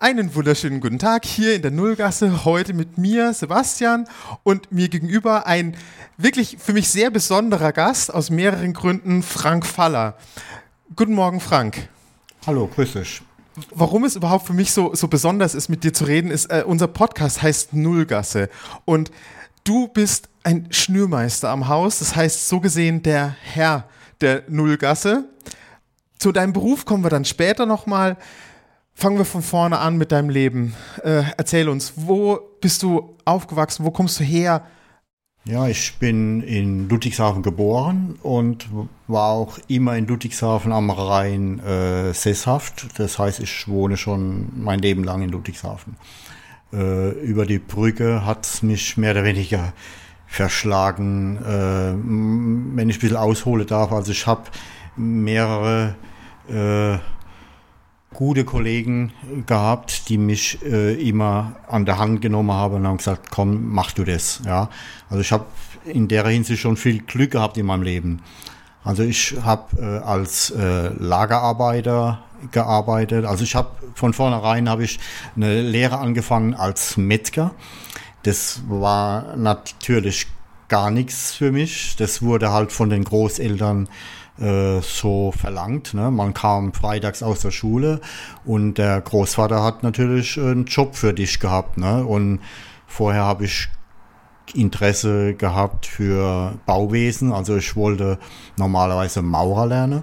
Einen wunderschönen guten Tag hier in der Nullgasse. Heute mit mir, Sebastian, und mir gegenüber ein wirklich für mich sehr besonderer Gast aus mehreren Gründen, Frank Faller. Guten Morgen, Frank. Hallo, grüß dich. Warum es überhaupt für mich so, so besonders ist, mit dir zu reden, ist, äh, unser Podcast heißt Nullgasse. Und du bist ein Schnürmeister am Haus, das heißt so gesehen der Herr der Nullgasse. Zu deinem Beruf kommen wir dann später nochmal. Fangen wir von vorne an mit deinem Leben. Äh, erzähl uns, wo bist du aufgewachsen? Wo kommst du her? Ja, ich bin in Ludwigshafen geboren und war auch immer in Ludwigshafen am Rhein äh, sesshaft. Das heißt, ich wohne schon mein Leben lang in Ludwigshafen. Äh, über die Brücke hat es mich mehr oder weniger verschlagen. Äh, wenn ich ein bisschen aushole darf, also ich habe mehrere äh, gute Kollegen gehabt, die mich äh, immer an der Hand genommen haben und haben gesagt, komm, mach du das. Ja, also ich habe in der Hinsicht schon viel Glück gehabt in meinem Leben. Also ich habe äh, als äh, Lagerarbeiter gearbeitet. Also ich habe von vornherein habe ich eine Lehre angefangen als Metzger. Das war natürlich gar nichts für mich. Das wurde halt von den Großeltern äh, so verlangt. Ne? Man kam freitags aus der Schule und der Großvater hat natürlich einen Job für dich gehabt. Ne? Und vorher habe ich Interesse gehabt für Bauwesen. Also ich wollte normalerweise Maurer lernen.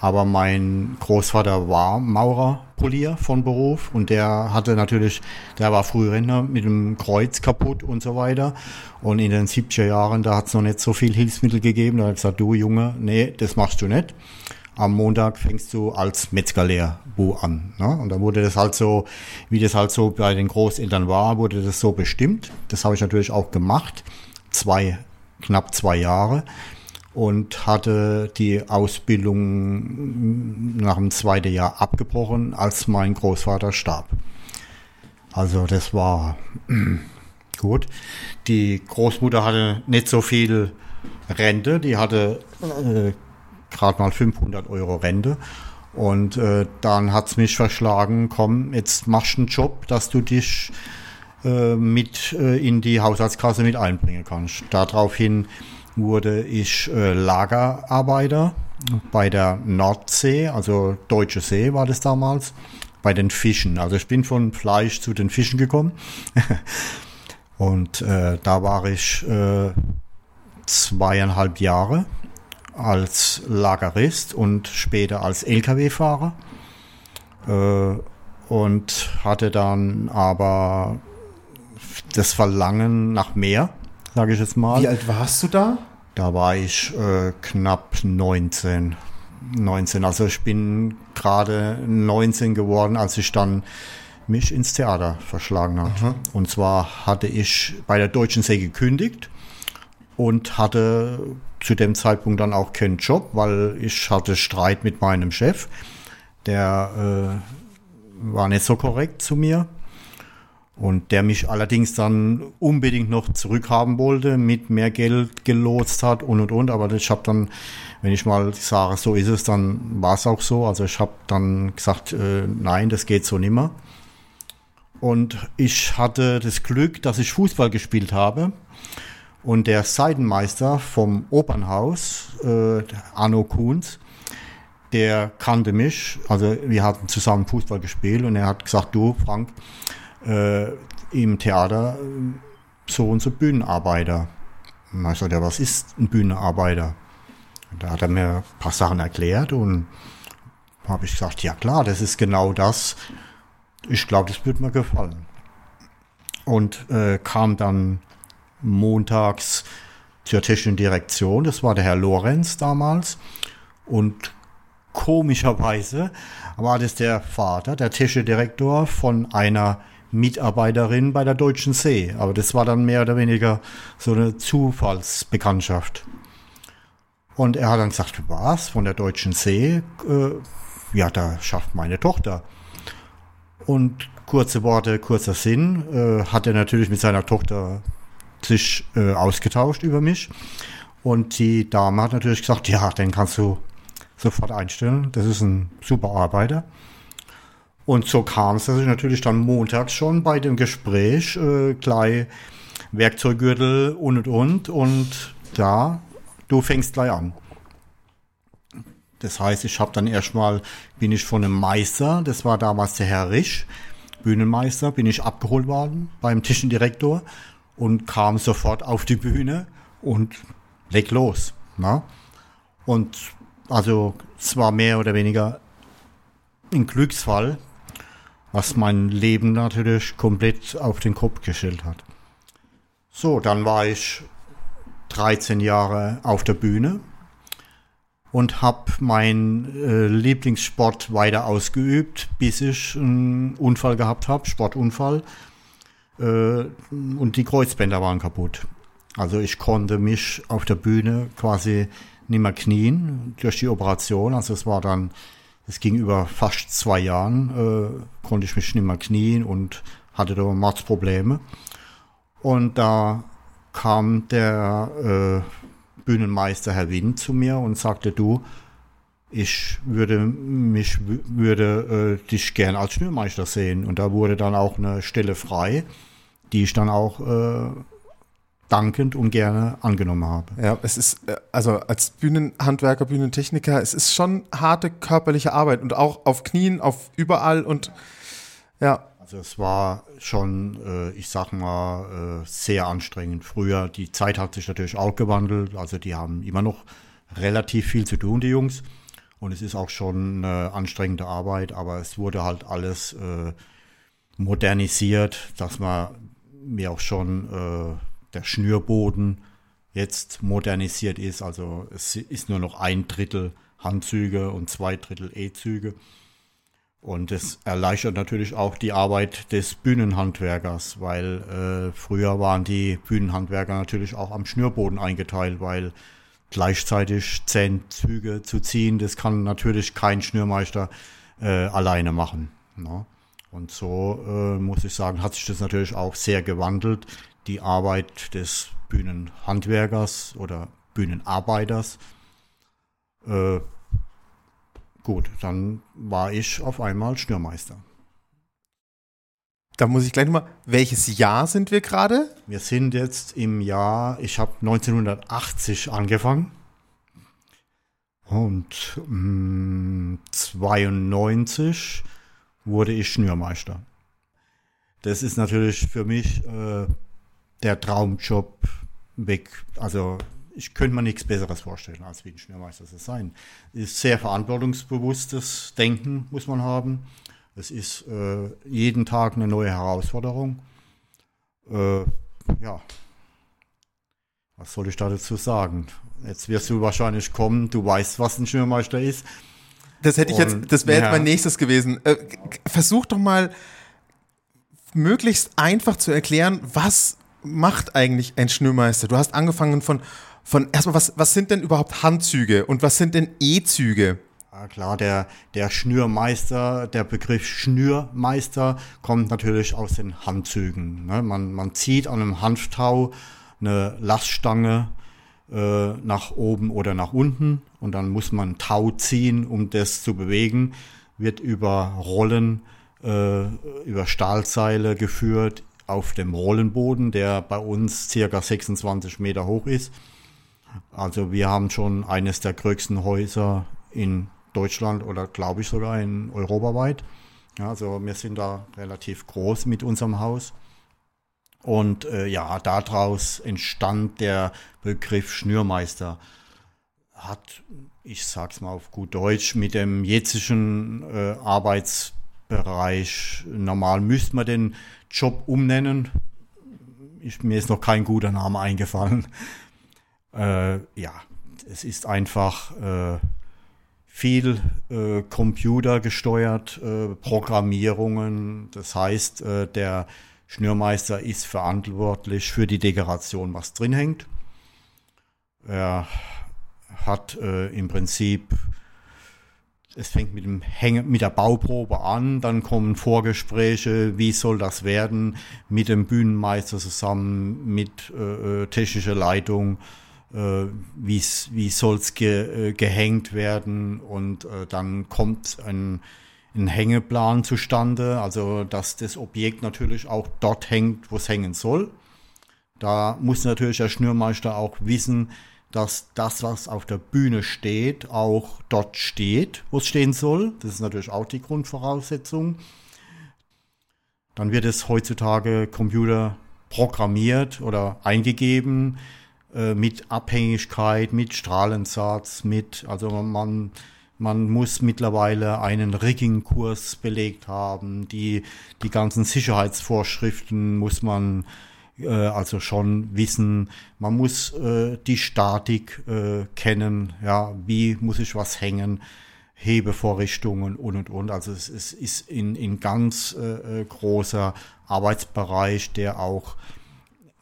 Aber mein Großvater war Maurerpolier von Beruf und der hatte natürlich, der war Frührentner mit dem Kreuz kaputt und so weiter. Und in den 70er Jahren, da hat es noch nicht so viel Hilfsmittel gegeben. Da hat er gesagt, du Junge, nee, das machst du nicht. Am Montag fängst du als Metzgerlehrbu an. Ne? Und dann wurde das halt so, wie das halt so bei den Großeltern war, wurde das so bestimmt. Das habe ich natürlich auch gemacht. Zwei, knapp zwei Jahre und hatte die Ausbildung nach dem zweiten Jahr abgebrochen, als mein Großvater starb. Also das war gut. Die Großmutter hatte nicht so viel Rente, die hatte äh, gerade mal 500 Euro Rente. Und äh, dann hat's mich verschlagen, komm, jetzt machst du einen Job, dass du dich äh, mit äh, in die Haushaltskasse mit einbringen kannst. Daraufhin wurde ich äh, Lagerarbeiter bei der Nordsee, also Deutsche See war das damals, bei den Fischen. Also ich bin von Fleisch zu den Fischen gekommen. Und äh, da war ich äh, zweieinhalb Jahre als Lagerist und später als Lkw-Fahrer. Äh, und hatte dann aber das Verlangen nach mehr, sage ich jetzt mal. Wie alt warst du da? Da war ich äh, knapp 19. 19. Also ich bin gerade 19 geworden, als ich dann mich ins Theater verschlagen habe. Aha. Und zwar hatte ich bei der Deutschen See gekündigt und hatte zu dem Zeitpunkt dann auch keinen Job, weil ich hatte Streit mit meinem Chef. Der äh, war nicht so korrekt zu mir. Und der mich allerdings dann unbedingt noch zurückhaben wollte, mit mehr Geld gelotst hat und und und. Aber ich habe dann, wenn ich mal sage, so ist es, dann war es auch so. Also ich habe dann gesagt, äh, nein, das geht so nimmer. Und ich hatte das Glück, dass ich Fußball gespielt habe. Und der Seidenmeister vom Opernhaus, äh, Arno Kuhns, der kannte mich. Also wir hatten zusammen Fußball gespielt und er hat gesagt, du Frank, äh, im Theater äh, so und so Bühnenarbeiter. Und ich sagte, was ist ein Bühnenarbeiter? Und da hat er mir ein paar Sachen erklärt und habe ich gesagt, ja klar, das ist genau das. Ich glaube, das wird mir gefallen. Und äh, kam dann montags zur technischen Direktion, das war der Herr Lorenz damals. Und komischerweise war das der Vater, der technische Direktor von einer Mitarbeiterin bei der Deutschen See. Aber das war dann mehr oder weniger so eine Zufallsbekanntschaft. Und er hat dann gesagt, was, von der Deutschen See? Äh, ja, da schafft meine Tochter. Und kurze Worte, kurzer Sinn, äh, hat er natürlich mit seiner Tochter sich äh, ausgetauscht über mich. Und die Dame hat natürlich gesagt, ja, den kannst du sofort einstellen. Das ist ein super Arbeiter. Und so kam es, dass ich natürlich dann montags schon bei dem Gespräch äh, gleich Werkzeuggürtel und und und und da, du fängst gleich an. Das heißt, ich habe dann erstmal, bin ich von einem Meister, das war damals der Herr Risch, Bühnenmeister, bin ich abgeholt worden beim Tischendirektor und kam sofort auf die Bühne und leg los. Na? Und also es war mehr oder weniger ein Glücksfall, was mein Leben natürlich komplett auf den Kopf gestellt hat. So, dann war ich 13 Jahre auf der Bühne und habe meinen äh, Lieblingssport weiter ausgeübt, bis ich einen Unfall gehabt habe, Sportunfall. Äh, und die Kreuzbänder waren kaputt. Also ich konnte mich auf der Bühne quasi nicht mehr knien durch die Operation. Also es war dann, es ging über fast zwei Jahren, äh, konnte ich mich nicht mehr knien und hatte da Mordsprobleme. Und da kam der äh, Bühnenmeister Herr Wind zu mir und sagte, du, ich würde mich würde äh, dich gern als Schnürmeister sehen. Und da wurde dann auch eine Stelle frei, die ich dann auch äh, dankend und gerne angenommen habe. Ja, es ist, äh, also als Bühnenhandwerker, Bühnentechniker, es ist schon harte körperliche Arbeit und auch auf Knien, auf überall und ja. Also es war schon, äh, ich sag mal, äh, sehr anstrengend. Früher, die Zeit hat sich natürlich auch gewandelt. Also die haben immer noch relativ viel zu tun, die Jungs. Und es ist auch schon eine anstrengende Arbeit, aber es wurde halt alles äh, modernisiert, dass man mir auch schon äh, der Schnürboden jetzt modernisiert ist. Also es ist nur noch ein Drittel Handzüge und zwei Drittel E-Züge. Und es erleichtert natürlich auch die Arbeit des Bühnenhandwerkers, weil äh, früher waren die Bühnenhandwerker natürlich auch am Schnürboden eingeteilt, weil gleichzeitig zehn Züge zu ziehen, das kann natürlich kein Schnürmeister äh, alleine machen. Ne? Und so äh, muss ich sagen, hat sich das natürlich auch sehr gewandelt, die Arbeit des Bühnenhandwerkers oder Bühnenarbeiters. Äh, Gut, dann war ich auf einmal Schnürmeister. Da muss ich gleich nochmal, welches Jahr sind wir gerade? Wir sind jetzt im Jahr, ich habe 1980 angefangen und mh, mm, 92 wurde ich Schnürmeister. Das ist natürlich für mich äh, der Traumjob weg. Also ich könnte mir nichts Besseres vorstellen, als wie ein Schnürmeister zu sein. Es ist sehr verantwortungsbewusstes Denken, muss man haben. Es ist äh, jeden Tag eine neue Herausforderung. Äh, ja, was soll ich da dazu sagen? Jetzt wirst du wahrscheinlich kommen, du weißt, was ein Schnürmeister ist. Das hätte ich jetzt, das wäre ja. jetzt mein nächstes gewesen. Äh, versuch doch mal möglichst einfach zu erklären, was macht eigentlich ein Schnürmeister? Du hast angefangen von von erstmal, was, was sind denn überhaupt Handzüge und was sind denn E-Züge? Klar, der, der Schnürmeister, der Begriff Schnürmeister kommt natürlich aus den Handzügen. Ne? Man, man zieht an einem Hanftau eine Laststange äh, nach oben oder nach unten und dann muss man Tau ziehen, um das zu bewegen. Wird über Rollen, äh, über Stahlseile geführt auf dem Rollenboden, der bei uns circa 26 Meter hoch ist. Also wir haben schon eines der größten Häuser in Deutschland oder glaube ich sogar in europaweit. Ja, also wir sind da relativ groß mit unserem Haus. Und äh, ja, daraus entstand der Begriff Schnürmeister. Hat, ich sag's mal auf gut Deutsch, mit dem jetzigen äh, Arbeitsbereich, normal müsste man den Job umnennen. Ich, mir ist noch kein guter Name eingefallen. Äh, ja, es ist einfach äh, viel äh, computergesteuert, äh, Programmierungen. Das heißt, äh, der Schnürmeister ist verantwortlich für die Dekoration, was drin hängt. Er hat äh, im Prinzip, es fängt mit, dem Häng mit der Bauprobe an, dann kommen Vorgespräche, wie soll das werden, mit dem Bühnenmeister zusammen, mit äh, äh technischer Leitung äh, wie soll es ge, äh, gehängt werden und äh, dann kommt ein, ein Hängeplan zustande, also dass das Objekt natürlich auch dort hängt, wo es hängen soll. Da muss natürlich der Schnürmeister auch wissen, dass das, was auf der Bühne steht, auch dort steht, wo es stehen soll. Das ist natürlich auch die Grundvoraussetzung. Dann wird es heutzutage Computer programmiert oder eingegeben äh, mit Abhängigkeit, mit Strahlensatz, mit, also man, man muss mittlerweile einen Rigging-Kurs belegt haben. Die, die ganzen Sicherheitsvorschriften muss man äh, also schon wissen. Man muss äh, die Statik äh, kennen. Ja, wie muss ich was hängen? Hebevorrichtungen und und und. Also es, es ist in, in ganz äh, äh großer Arbeitsbereich, der auch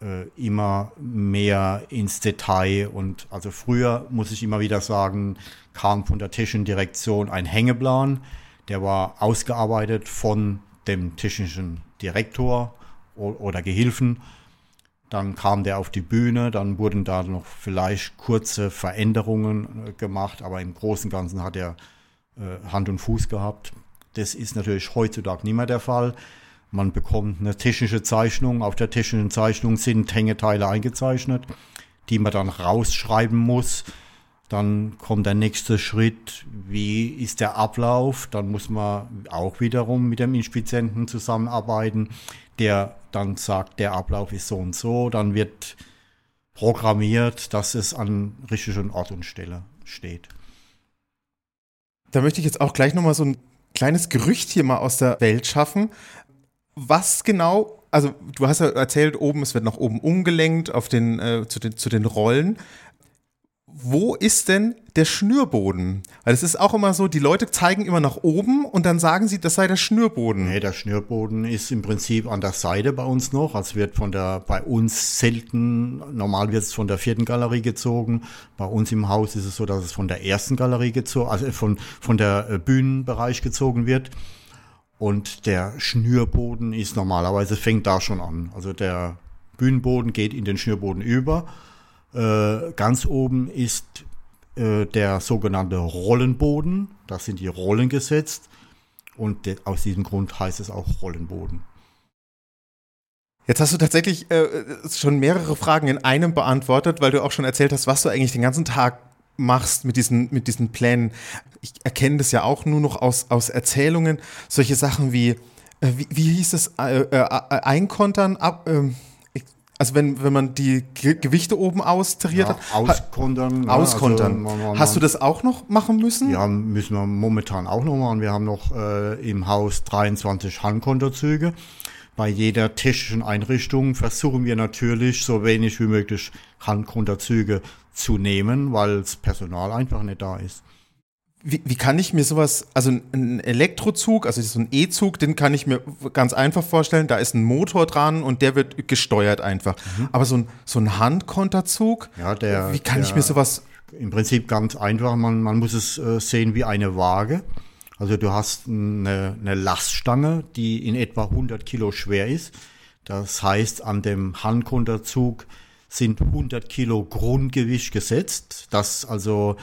äh, immer mehr ins Detail und also früher muss ich immer wieder sagen, kam von der technischen Direktion ein Hängeplan, der war ausgearbeitet von dem technischen Direktor oder Gehilfen. Dann kam der auf die Bühne, dann wurden da noch vielleicht kurze Veränderungen äh, gemacht, aber im Großen und Ganzen hat er äh, Hand und Fuß gehabt. Das ist natürlich heutzutage nicht mehr der Fall. Man bekommt eine technische Zeichnung. Auf der technischen Zeichnung sind Hängeteile eingezeichnet, die man dann rausschreiben muss. Dann kommt der nächste Schritt, wie ist der Ablauf? Dann muss man auch wiederum mit dem Inspizienten zusammenarbeiten, der dann sagt, der Ablauf ist so und so. Dann wird programmiert, dass es an richtigen Ort und Stelle steht. Da möchte ich jetzt auch gleich nochmal so ein kleines Gerücht hier mal aus der Welt schaffen. Was genau, also du hast ja erzählt, oben, es wird nach oben umgelenkt auf den, äh, zu, den, zu den Rollen wo ist denn der Schnürboden? Weil es ist auch immer so, die Leute zeigen immer nach oben und dann sagen sie, das sei der Schnürboden. Nee, der Schnürboden ist im Prinzip an der Seite bei uns noch. Also wird von der, bei uns selten, normal wird es von der vierten Galerie gezogen. Bei uns im Haus ist es so, dass es von der ersten Galerie gezogen, also von, von der äh, Bühnenbereich gezogen wird. Und der Schnürboden ist normalerweise, fängt da schon an. Also der Bühnenboden geht in den Schnürboden über äh, ganz oben ist äh, der sogenannte Rollenboden. Da sind die Rollen gesetzt. Und aus diesem Grund heißt es auch Rollenboden. Jetzt hast du tatsächlich äh, schon mehrere Fragen in einem beantwortet, weil du auch schon erzählt hast, was du eigentlich den ganzen Tag machst mit diesen, mit diesen Plänen. Ich erkenne das ja auch nur noch aus, aus Erzählungen. Solche Sachen wie, äh, wie, wie, hieß es, äh, äh, äh Einkontern, ab, ähm, also wenn, wenn man die Gewichte oben austariert ja, hat. Auskontern. Ja, auskontern. Also man, man, Hast du das auch noch machen müssen? Ja, müssen wir momentan auch noch machen. Wir haben noch äh, im Haus 23 Handkonterzüge. Bei jeder technischen Einrichtung versuchen wir natürlich so wenig wie möglich Handkonterzüge zu nehmen, weil das Personal einfach nicht da ist. Wie, wie kann ich mir sowas, also ein Elektrozug, also so ein E-Zug, den kann ich mir ganz einfach vorstellen, da ist ein Motor dran und der wird gesteuert einfach. Mhm. Aber so ein, so ein Handkonterzug, ja, der, wie kann der, ich mir sowas... Im Prinzip ganz einfach, man, man muss es äh, sehen wie eine Waage. Also du hast eine, eine Laststange, die in etwa 100 Kilo schwer ist. Das heißt, an dem Handkonterzug sind 100 Kilo Grundgewicht gesetzt, das also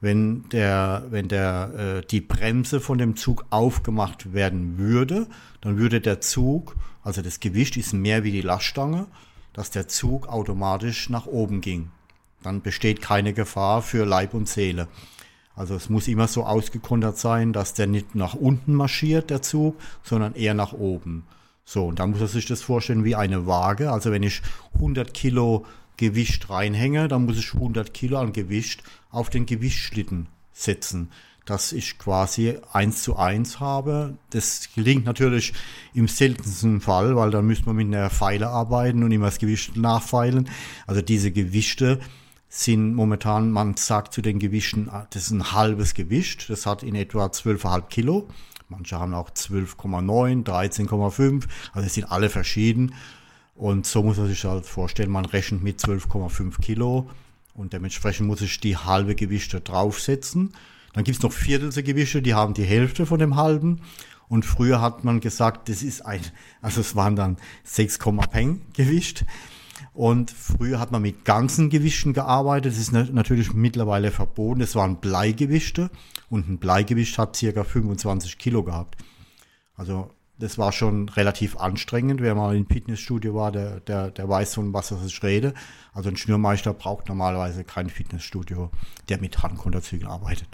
wenn der, wenn der, äh, die Bremse von dem Zug aufgemacht werden würde, dann würde der Zug, also das Gewicht ist mehr wie die Laststange, dass der Zug automatisch nach oben ging. Dann besteht keine Gefahr für Leib und Seele. Also es muss immer so ausgekontert sein, dass der nicht nach unten marschiert, der Zug, sondern eher nach oben. So, und dann muss man sich das vorstellen wie eine Waage. Also wenn ich 100 Kilo Gewicht reinhänge, dann muss ich 100 Kilo an Gewicht auf den Gewichtsschlitten setzen, dass ich quasi eins zu eins habe. Das gelingt natürlich im seltensten Fall, weil dann müsste man mit einer Pfeile arbeiten und immer das Gewicht nachfeilen. Also diese Gewichte sind momentan, man sagt zu den Gewichten, das ist ein halbes Gewicht. Das hat in etwa 12,5 Kilo. Manche haben auch 12,9, 13,5. Also es sind alle verschieden. Und so muss man sich halt vorstellen, man rechnet mit 12,5 Kilo und dementsprechend muss ich die halbe Gewichte draufsetzen. Dann gibt's noch Viertelse Gewichte, die haben die Hälfte von dem halben. Und früher hat man gesagt, das ist ein, also es waren dann 6, Peng Gewicht. Und früher hat man mit ganzen Gewichten gearbeitet. Das ist natürlich mittlerweile verboten. Das waren Bleigewichte und ein Bleigewicht hat circa 25 Kilo gehabt. Also das war schon relativ anstrengend. Wer mal im Fitnessstudio war, der, der, der weiß von was ich rede. Also ein Schnürmeister braucht normalerweise kein Fitnessstudio, der mit Handkonterzügen arbeitet.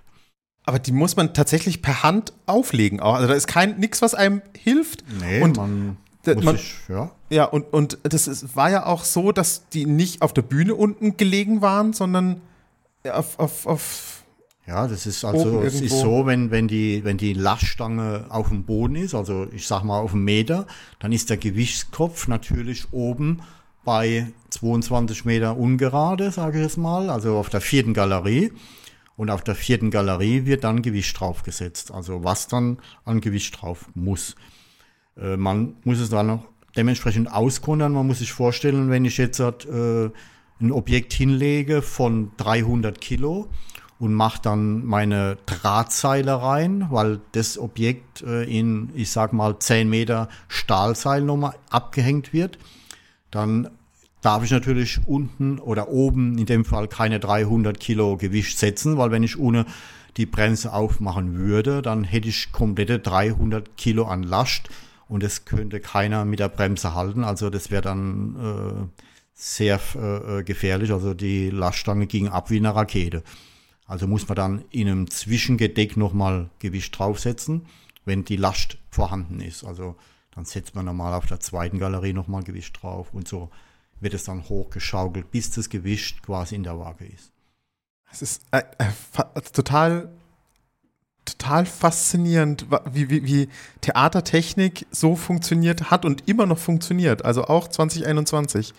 Aber die muss man tatsächlich per Hand auflegen. Also da ist kein nichts, was einem hilft. Nee, und man, man ich, ja. Ja, und, und das ist, war ja auch so, dass die nicht auf der Bühne unten gelegen waren, sondern auf, auf, auf ja, das ist also, es ist so, wenn, wenn die, wenn die Laststange auf dem Boden ist, also ich sag mal auf einem Meter, dann ist der Gewichtskopf natürlich oben bei 22 Meter ungerade, sage ich jetzt mal, also auf der vierten Galerie. Und auf der vierten Galerie wird dann Gewicht draufgesetzt, also was dann an Gewicht drauf muss. Äh, man muss es dann noch dementsprechend auskontern. Man muss sich vorstellen, wenn ich jetzt äh, ein Objekt hinlege von 300 Kilo, und mache dann meine Drahtseile rein, weil das Objekt äh, in, ich sag mal, 10 Meter Stahlseilnummer abgehängt wird. Dann darf ich natürlich unten oder oben in dem Fall keine 300 Kilo Gewicht setzen, weil wenn ich ohne die Bremse aufmachen würde, dann hätte ich komplette 300 Kilo an Last und das könnte keiner mit der Bremse halten. Also das wäre dann äh, sehr äh, äh gefährlich. Also die Laststange ging ab wie eine Rakete. Also muss man dann in einem Zwischengedeck nochmal Gewicht draufsetzen, wenn die Last vorhanden ist. Also dann setzt man normal auf der zweiten Galerie nochmal Gewicht drauf und so wird es dann hochgeschaukelt, bis das Gewicht quasi in der Waage ist. Es ist äh, äh, total, total faszinierend, wie, wie, wie Theatertechnik so funktioniert hat und immer noch funktioniert. Also auch 2021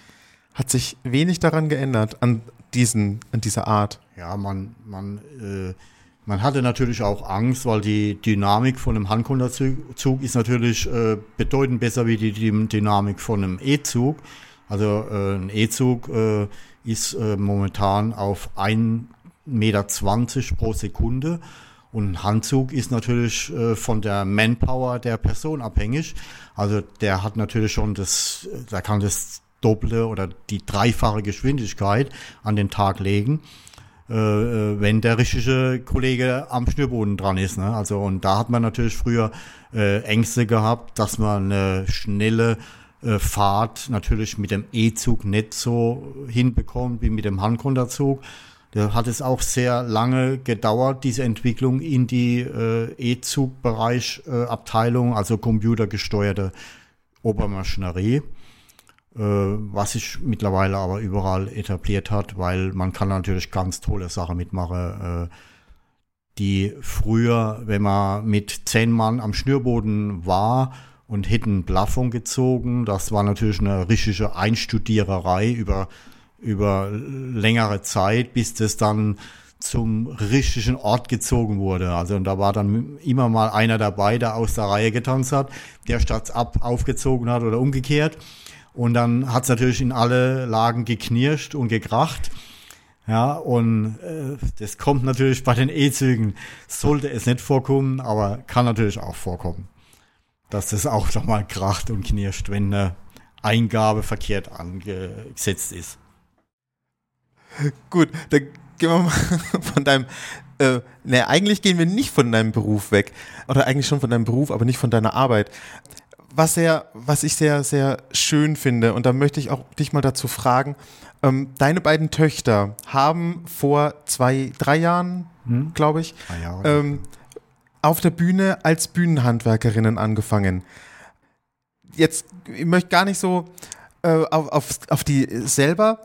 hat sich wenig daran geändert, an, diesen, an dieser Art. Ja, man, man, äh, man hatte natürlich auch Angst, weil die Dynamik von einem Handkonterzug ist natürlich äh, bedeutend besser wie die, die Dynamik von einem E-Zug. Also äh, ein E-Zug äh, ist äh, momentan auf 1,20 Meter pro Sekunde. Und ein Handzug ist natürlich äh, von der Manpower der Person abhängig. Also der hat natürlich schon das, der kann das doppelte oder die dreifache Geschwindigkeit an den Tag legen, äh, äh, wenn der richtige Kollege am Schnürboden dran ist. Ne? Also und da hat man natürlich früher äh, Ängste gehabt, dass man eine schnelle äh, Fahrt natürlich mit dem E-Zug nicht so hinbekommt wie mit dem Handkonterzug. Da hat es auch sehr lange gedauert, diese Entwicklung in die äh, E-Zug-Bereich äh, also computergesteuerte Obermaschinerie. Äh, was sich mittlerweile aber überall etabliert hat, weil man kann natürlich ganz tolle Sachen mitmachen, äh, die früher, wenn man mit zehn Mann am Schnürboden war und hätten Plaffung gezogen, das war natürlich eine richtige Einstudiererei über, über längere Zeit, bis das dann zum richtigen Ort gezogen wurde. Also und da war dann immer mal einer dabei, der aus der Reihe getanzt hat, der statt ab aufgezogen hat oder umgekehrt. Und dann hat es natürlich in alle Lagen geknirscht und gekracht. Ja, und äh, das kommt natürlich bei den E-Zügen, sollte es nicht vorkommen, aber kann natürlich auch vorkommen, dass das auch nochmal kracht und knirscht, wenn eine Eingabe verkehrt angesetzt ist. Gut, dann gehen wir mal von deinem, äh, ne, eigentlich gehen wir nicht von deinem Beruf weg, oder eigentlich schon von deinem Beruf, aber nicht von deiner Arbeit was, sehr, was ich sehr, sehr schön finde, und da möchte ich auch dich mal dazu fragen, ähm, deine beiden Töchter haben vor zwei, drei Jahren, hm? glaube ich, ähm, auf der Bühne als Bühnenhandwerkerinnen angefangen. Jetzt, ich möchte gar nicht so äh, auf, auf, auf die selber.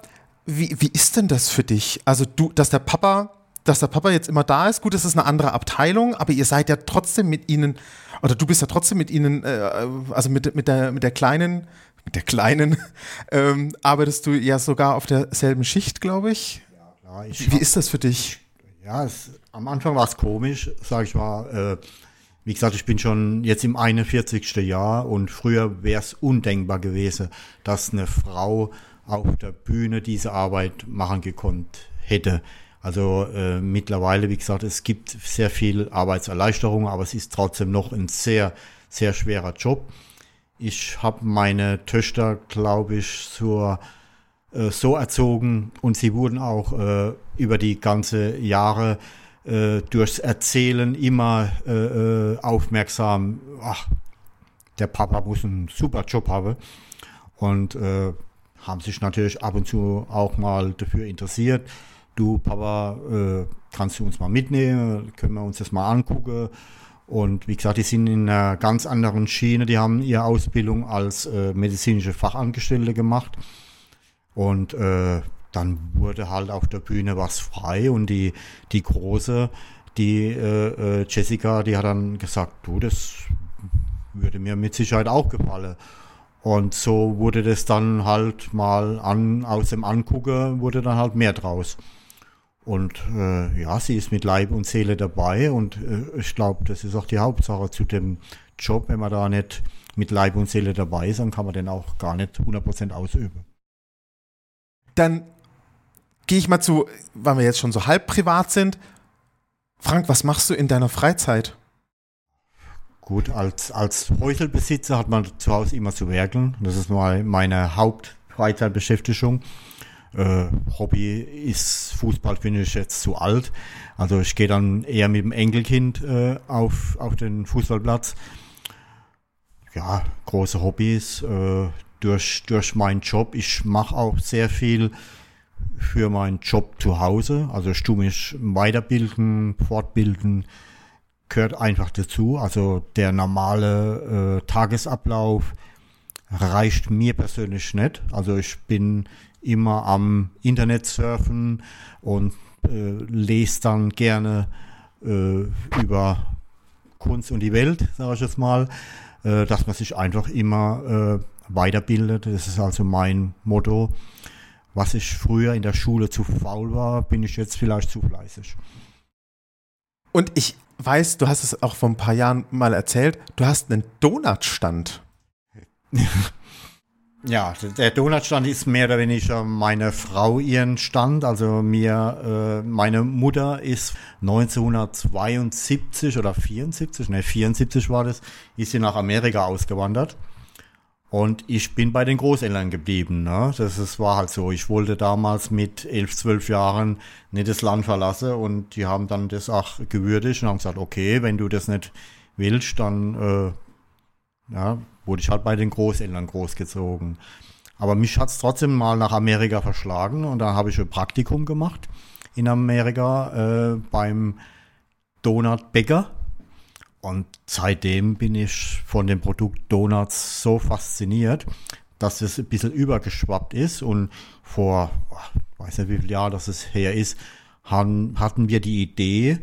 Wie, wie ist denn das für dich? Also du, dass der Papa, dass der Papa jetzt immer da ist, gut, das ist eine andere Abteilung, aber ihr seid ja trotzdem mit ihnen oder du bist ja trotzdem mit ihnen, äh, also mit, mit, der, mit der kleinen, mit der kleinen, ähm, arbeitest du ja sogar auf derselben Schicht, glaube ich. Ja, klar. Ich Wie ist das für dich? Ja, es, am Anfang war es komisch, sag ich mal. Äh, wie gesagt, ich bin schon jetzt im 41. Jahr und früher wäre es undenkbar gewesen, dass eine Frau auf der Bühne diese Arbeit machen gekonnt hätte. Also äh, mittlerweile, wie gesagt, es gibt sehr viel Arbeitserleichterung, aber es ist trotzdem noch ein sehr, sehr schwerer Job. Ich habe meine Töchter, glaube ich, zur äh, so erzogen und sie wurden auch äh, über die ganze Jahre äh, durchs Erzählen immer äh, äh, aufmerksam. Ach, der Papa muss einen super Job haben und äh, haben sich natürlich ab und zu auch mal dafür interessiert. Du, Papa, äh, kannst du uns mal mitnehmen? Können wir uns das mal angucken? Und wie gesagt, die sind in einer ganz anderen Schiene. Die haben ihre Ausbildung als äh, medizinische Fachangestellte gemacht. Und äh, dann wurde halt auf der Bühne was frei und die, die große, die äh, äh, Jessica, die hat dann gesagt, du, das würde mir mit Sicherheit auch gefallen. Und so wurde das dann halt mal an, aus dem Angucken wurde dann halt mehr draus. Und äh, ja, sie ist mit Leib und Seele dabei und äh, ich glaube, das ist auch die Hauptsache zu dem Job. Wenn man da nicht mit Leib und Seele dabei ist, dann kann man den auch gar nicht 100% ausüben. Dann gehe ich mal zu, weil wir jetzt schon so halb privat sind. Frank, was machst du in deiner Freizeit? Gut, als, als Häuselbesitzer hat man zu Hause immer zu werkeln. Das ist mal meine Hauptfreizeitbeschäftigung. Äh, Hobby ist Fußball, finde ich jetzt zu alt. Also ich gehe dann eher mit dem Enkelkind äh, auf, auf den Fußballplatz. Ja, große Hobbys äh, durch, durch meinen Job. Ich mache auch sehr viel für meinen Job zu Hause. Also ich tue mich weiterbilden, fortbilden, gehört einfach dazu. Also der normale äh, Tagesablauf reicht mir persönlich nicht. Also ich bin immer am Internet surfen und äh, lese dann gerne äh, über Kunst und die Welt, sage ich jetzt mal, äh, dass man sich einfach immer äh, weiterbildet. Das ist also mein Motto. Was ich früher in der Schule zu faul war, bin ich jetzt vielleicht zu fleißig. Und ich weiß, du hast es auch vor ein paar Jahren mal erzählt, du hast einen Donutstand. Ja, der Donutstand ist mehr oder weniger meine Frau ihren Stand. Also mir, äh, meine Mutter ist 1972 oder 74, ne 74 war das, ist sie nach Amerika ausgewandert. Und ich bin bei den Großeltern geblieben. Ne? Das ist, war halt so. Ich wollte damals mit elf, zwölf Jahren nicht das Land verlassen und die haben dann das auch gewürdigt und haben gesagt, okay, wenn du das nicht willst, dann äh, ja, wurde ich halt bei den Großeltern großgezogen. Aber mich hat es trotzdem mal nach Amerika verschlagen und da habe ich ein Praktikum gemacht in Amerika äh, beim Donut Bäcker und seitdem bin ich von dem Produkt Donuts so fasziniert, dass es ein bisschen übergeschwappt ist. Und vor, ich weiß nicht wie viele Jahre das her ist, hatten wir die Idee,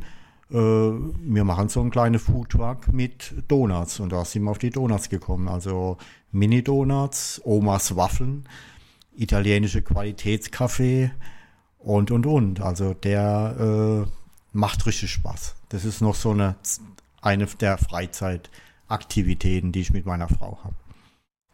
äh, wir machen so einen kleinen Foodtruck mit Donuts. Und da sind wir auf die Donuts gekommen. Also Mini-Donuts, Omas Waffeln, italienische Qualitätskaffee und, und, und. Also der äh, macht richtig Spaß. Das ist noch so eine eine der Freizeitaktivitäten, die ich mit meiner Frau habe.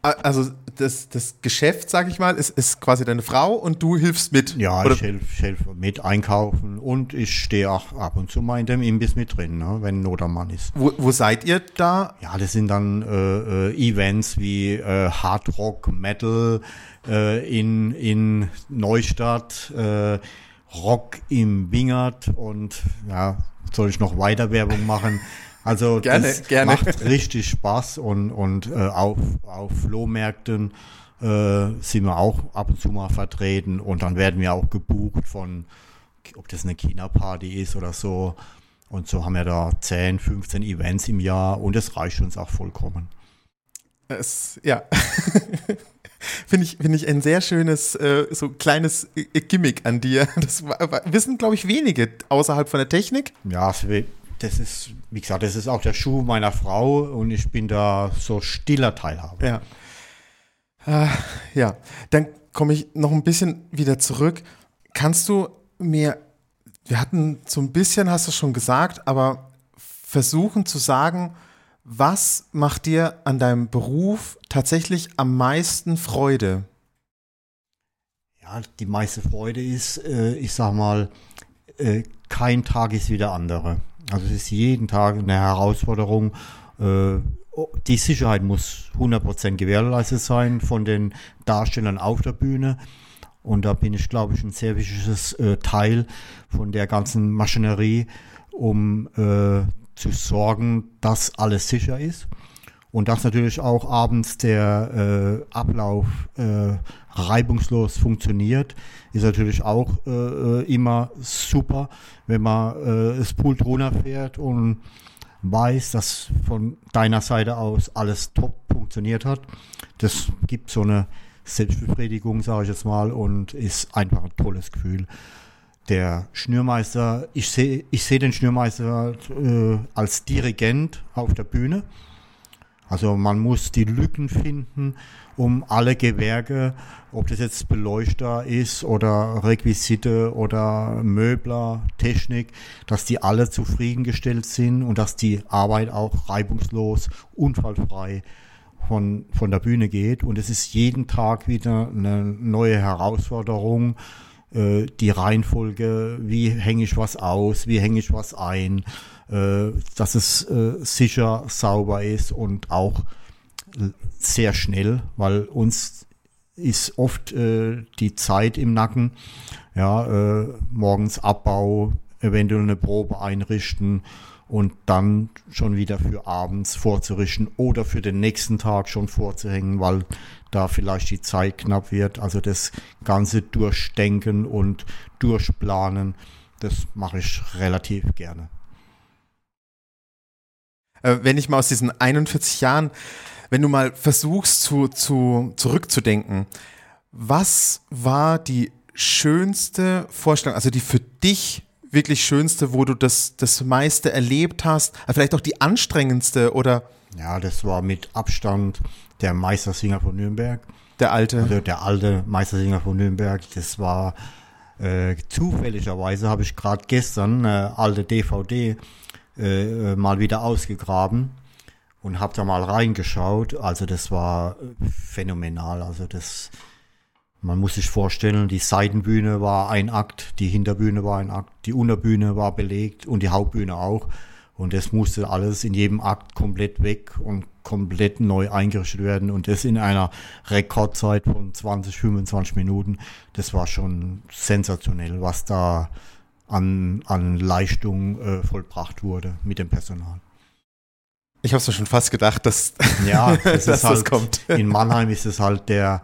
Also das, das Geschäft, sag ich mal, ist, ist quasi deine Frau und du hilfst mit. Ja, oder? ich helfe helf mit einkaufen und ich stehe auch ab und zu mal in dem Imbiss mit drin, ne, wenn Not am Mann ist. Wo, wo seid ihr da? Ja, das sind dann äh, äh, Events wie äh, Hard Rock, Metal äh, in, in Neustadt, äh, Rock im Wingert und ja, soll ich noch weiter Werbung machen? Also gerne, das gerne. macht richtig Spaß und, und äh, auf, auf Flohmärkten äh, sind wir auch ab und zu mal vertreten und dann werden wir auch gebucht von, ob das eine China-Party ist oder so. Und so haben wir da 10, 15 Events im Jahr und das reicht uns auch vollkommen. Es, ja. Finde ich, find ich ein sehr schönes, äh, so kleines äh, Gimmick an dir. Das wissen, glaube ich, wenige außerhalb von der Technik. Ja, das ist, wie gesagt, das ist auch der Schuh meiner Frau und ich bin da so stiller Teilhaber. Ja. Äh, ja, dann komme ich noch ein bisschen wieder zurück. Kannst du mir, wir hatten so ein bisschen, hast du schon gesagt, aber versuchen zu sagen, was macht dir an deinem Beruf tatsächlich am meisten Freude? Ja, die meiste Freude ist, äh, ich sag mal, äh, kein Tag ist wie der andere. Also es ist jeden Tag eine Herausforderung. Äh, die Sicherheit muss 100% gewährleistet sein von den Darstellern auf der Bühne. Und da bin ich, glaube ich, ein sehr wichtiges äh, Teil von der ganzen Maschinerie, um äh, zu sorgen, dass alles sicher ist. Und dass natürlich auch abends der äh, Ablauf äh, reibungslos funktioniert, ist natürlich auch äh, äh immer super, wenn man äh, das Pult runterfährt und weiß, dass von deiner Seite aus alles top funktioniert hat. Das gibt so eine Selbstbefriedigung, sage ich jetzt mal, und ist einfach ein tolles Gefühl. Der Schnürmeister, ich sehe ich seh den Schnürmeister äh, als Dirigent auf der Bühne. Also man muss die Lücken finden, um alle Gewerke, ob das jetzt Beleuchter ist oder Requisite oder Möbler, Technik, dass die alle zufriedengestellt sind und dass die Arbeit auch reibungslos, unfallfrei von, von der Bühne geht. Und es ist jeden Tag wieder eine neue Herausforderung. Äh, die Reihenfolge, wie hänge ich was aus, wie hänge ich was ein, dass es äh, sicher, sauber ist und auch sehr schnell, weil uns ist oft äh, die Zeit im Nacken, ja, äh, morgens Abbau, eventuell eine Probe einrichten und dann schon wieder für abends vorzurichten oder für den nächsten Tag schon vorzuhängen, weil da vielleicht die Zeit knapp wird. Also das Ganze durchdenken und durchplanen, das mache ich relativ gerne. Äh, wenn ich mal aus diesen 41 Jahren, wenn du mal versuchst zu, zu, zurückzudenken, was war die schönste Vorstellung, also die für dich wirklich schönste, wo du das, das meiste erlebt hast? Also vielleicht auch die anstrengendste oder? Ja, das war mit Abstand der Meistersinger von Nürnberg. Der alte? Also der alte Meistersinger von Nürnberg. Das war äh, zufälligerweise, habe ich gerade gestern eine alte DVD äh, mal wieder ausgegraben und habe da mal reingeschaut. Also das war phänomenal. Also das man muss sich vorstellen, die Seitenbühne war ein Akt, die Hinterbühne war ein Akt, die Unterbühne war belegt und die Hauptbühne auch. Und das musste alles in jedem Akt komplett weg und komplett neu eingerichtet werden. Und das in einer Rekordzeit von 20, 25 Minuten. Das war schon sensationell, was da an, an Leistung äh, vollbracht wurde mit dem Personal. Ich habe es mir schon fast gedacht, dass, ja, das, dass halt, das kommt. In Mannheim ist es halt der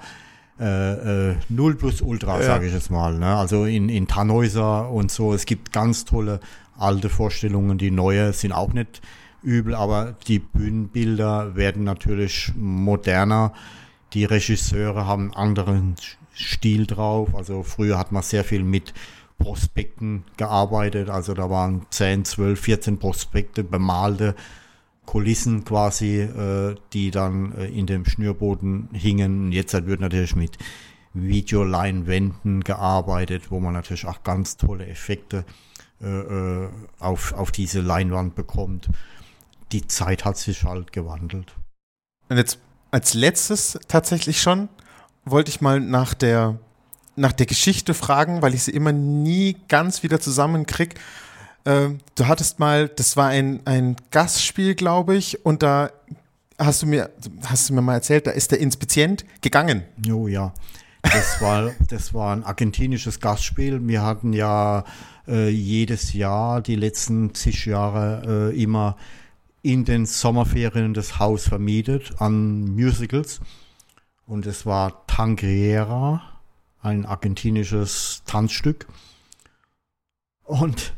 äh, äh, Null plus Ultra, ja. sage ich jetzt mal. Ne? Also in, in Tannhäuser und so. Es gibt ganz tolle alte Vorstellungen. Die neue sind auch nicht übel, aber die Bühnenbilder werden natürlich moderner. Die Regisseure haben einen anderen Stil drauf. Also früher hat man sehr viel mit Prospekten gearbeitet. Also da waren 10, 12, 14 Prospekte, bemalte Kulissen quasi, äh, die dann äh, in dem Schnürboden hingen. Jetzt halt wird natürlich mit Videoleinwänden gearbeitet, wo man natürlich auch ganz tolle Effekte äh, äh, auf, auf diese Leinwand bekommt. Die Zeit hat sich halt gewandelt. Und jetzt als letztes tatsächlich schon wollte ich mal nach der, nach der Geschichte fragen, weil ich sie immer nie ganz wieder zusammenkriege. Ähm, du hattest mal, das war ein, ein Gastspiel, glaube ich, und da hast du mir, hast du mir mal erzählt, da ist der Inspizient gegangen. Jo, ja. Das war, das war ein argentinisches Gastspiel. Wir hatten ja äh, jedes Jahr, die letzten zig Jahre, äh, immer in den Sommerferien das Haus vermietet an Musicals. Und es war Tangriera, ein argentinisches Tanzstück. Und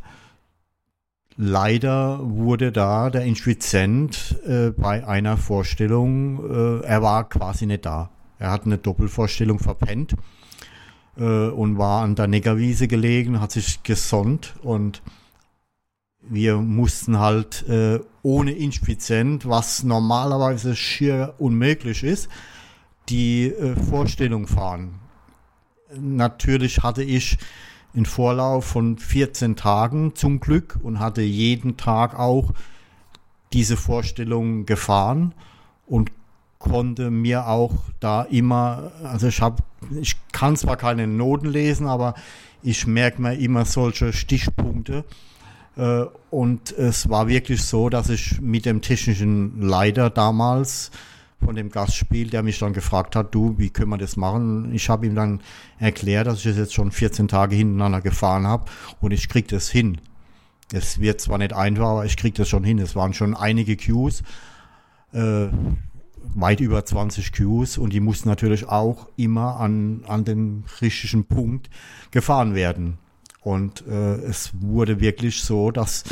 Leider wurde da der Inspizient äh, bei einer Vorstellung, äh, er war quasi nicht da. Er hat eine Doppelvorstellung verpennt äh, und war an der Neckarwiese gelegen, hat sich gesonnt und wir mussten halt äh, ohne Inspizient, was normalerweise schier unmöglich ist, die äh, Vorstellung fahren. Natürlich hatte ich in Vorlauf von 14 Tagen zum Glück und hatte jeden Tag auch diese Vorstellung gefahren und konnte mir auch da immer, also ich habe, ich kann zwar keine Noten lesen, aber ich merke mir immer solche Stichpunkte. Äh, und es war wirklich so, dass ich mit dem technischen Leiter damals von dem Gastspiel, der mich dann gefragt hat, du, wie können wir das machen? Ich habe ihm dann erklärt, dass ich das jetzt schon 14 Tage hintereinander gefahren habe und ich krieg das hin. Es wird zwar nicht einfach, aber ich krieg das schon hin. Es waren schon einige Cues, äh, weit über 20 Cues und die mussten natürlich auch immer an, an den richtigen Punkt gefahren werden. Und äh, es wurde wirklich so, dass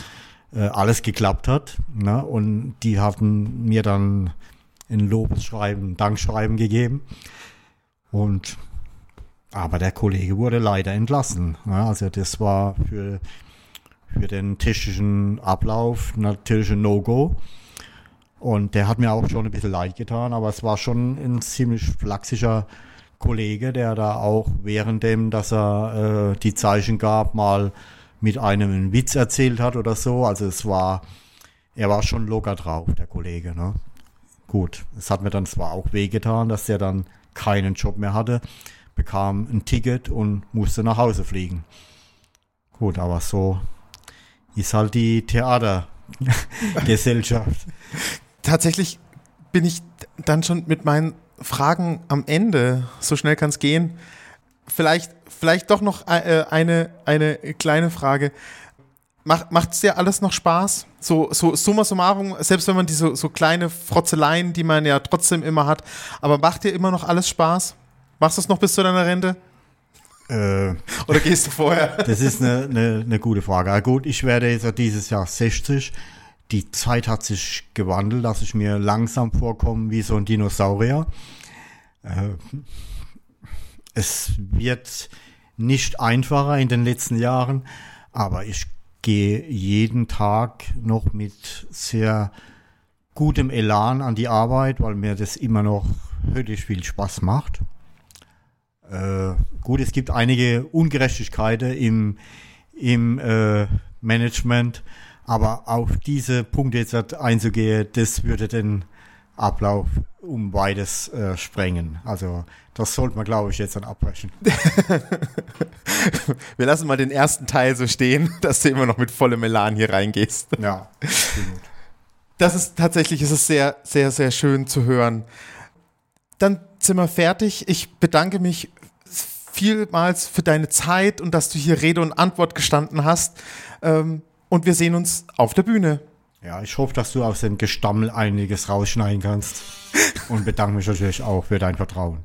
äh, alles geklappt hat. Ne? Und die hatten mir dann ein Lobesschreiben, Dankschreiben gegeben. Und aber der Kollege wurde leider entlassen. Also das war für, für den technischen Ablauf natürlich ein No-Go. Und der hat mir auch schon ein bisschen leid getan, aber es war schon ein ziemlich flachsischer Kollege, der da auch währenddem, dass er äh, die Zeichen gab, mal mit einem einen Witz erzählt hat oder so. Also es war, er war schon locker drauf, der Kollege. Ne? Gut, es hat mir dann zwar auch wehgetan, dass der dann keinen Job mehr hatte, bekam ein Ticket und musste nach Hause fliegen. Gut, aber so ist halt die Theatergesellschaft. Tatsächlich bin ich dann schon mit meinen Fragen am Ende. So schnell kann es gehen. Vielleicht, vielleicht doch noch äh, eine, eine kleine Frage. Macht es dir alles noch Spaß? So, so summa summarum, selbst wenn man diese so kleine Frotzeleien, die man ja trotzdem immer hat, aber macht dir immer noch alles Spaß? Machst du es noch bis zu deiner Rente? Äh, Oder gehst du vorher? Das ist eine, eine, eine gute Frage. Ja, gut, ich werde jetzt dieses Jahr 60. Die Zeit hat sich gewandelt, dass ich mir langsam vorkomme wie so ein Dinosaurier. Äh, es wird nicht einfacher in den letzten Jahren, aber ich gehe jeden Tag noch mit sehr gutem Elan an die Arbeit, weil mir das immer noch höllisch viel Spaß macht. Äh, gut, es gibt einige Ungerechtigkeiten im, im äh, Management, aber auf diese Punkte jetzt einzugehen, das würde den Ablauf um beides äh, sprengen. Also das sollte man, glaube ich, jetzt dann abbrechen. Wir lassen mal den ersten Teil so stehen, dass du immer noch mit vollem Elan hier reingehst. Ja, absolut. Das ist tatsächlich, es ist sehr, sehr, sehr schön zu hören. Dann sind wir fertig. Ich bedanke mich vielmals für deine Zeit und dass du hier Rede und Antwort gestanden hast. Ähm, und wir sehen uns auf der Bühne. Ja, ich hoffe, dass du aus dem Gestammel einiges rausschneiden kannst. Und bedanke mich natürlich auch für dein Vertrauen.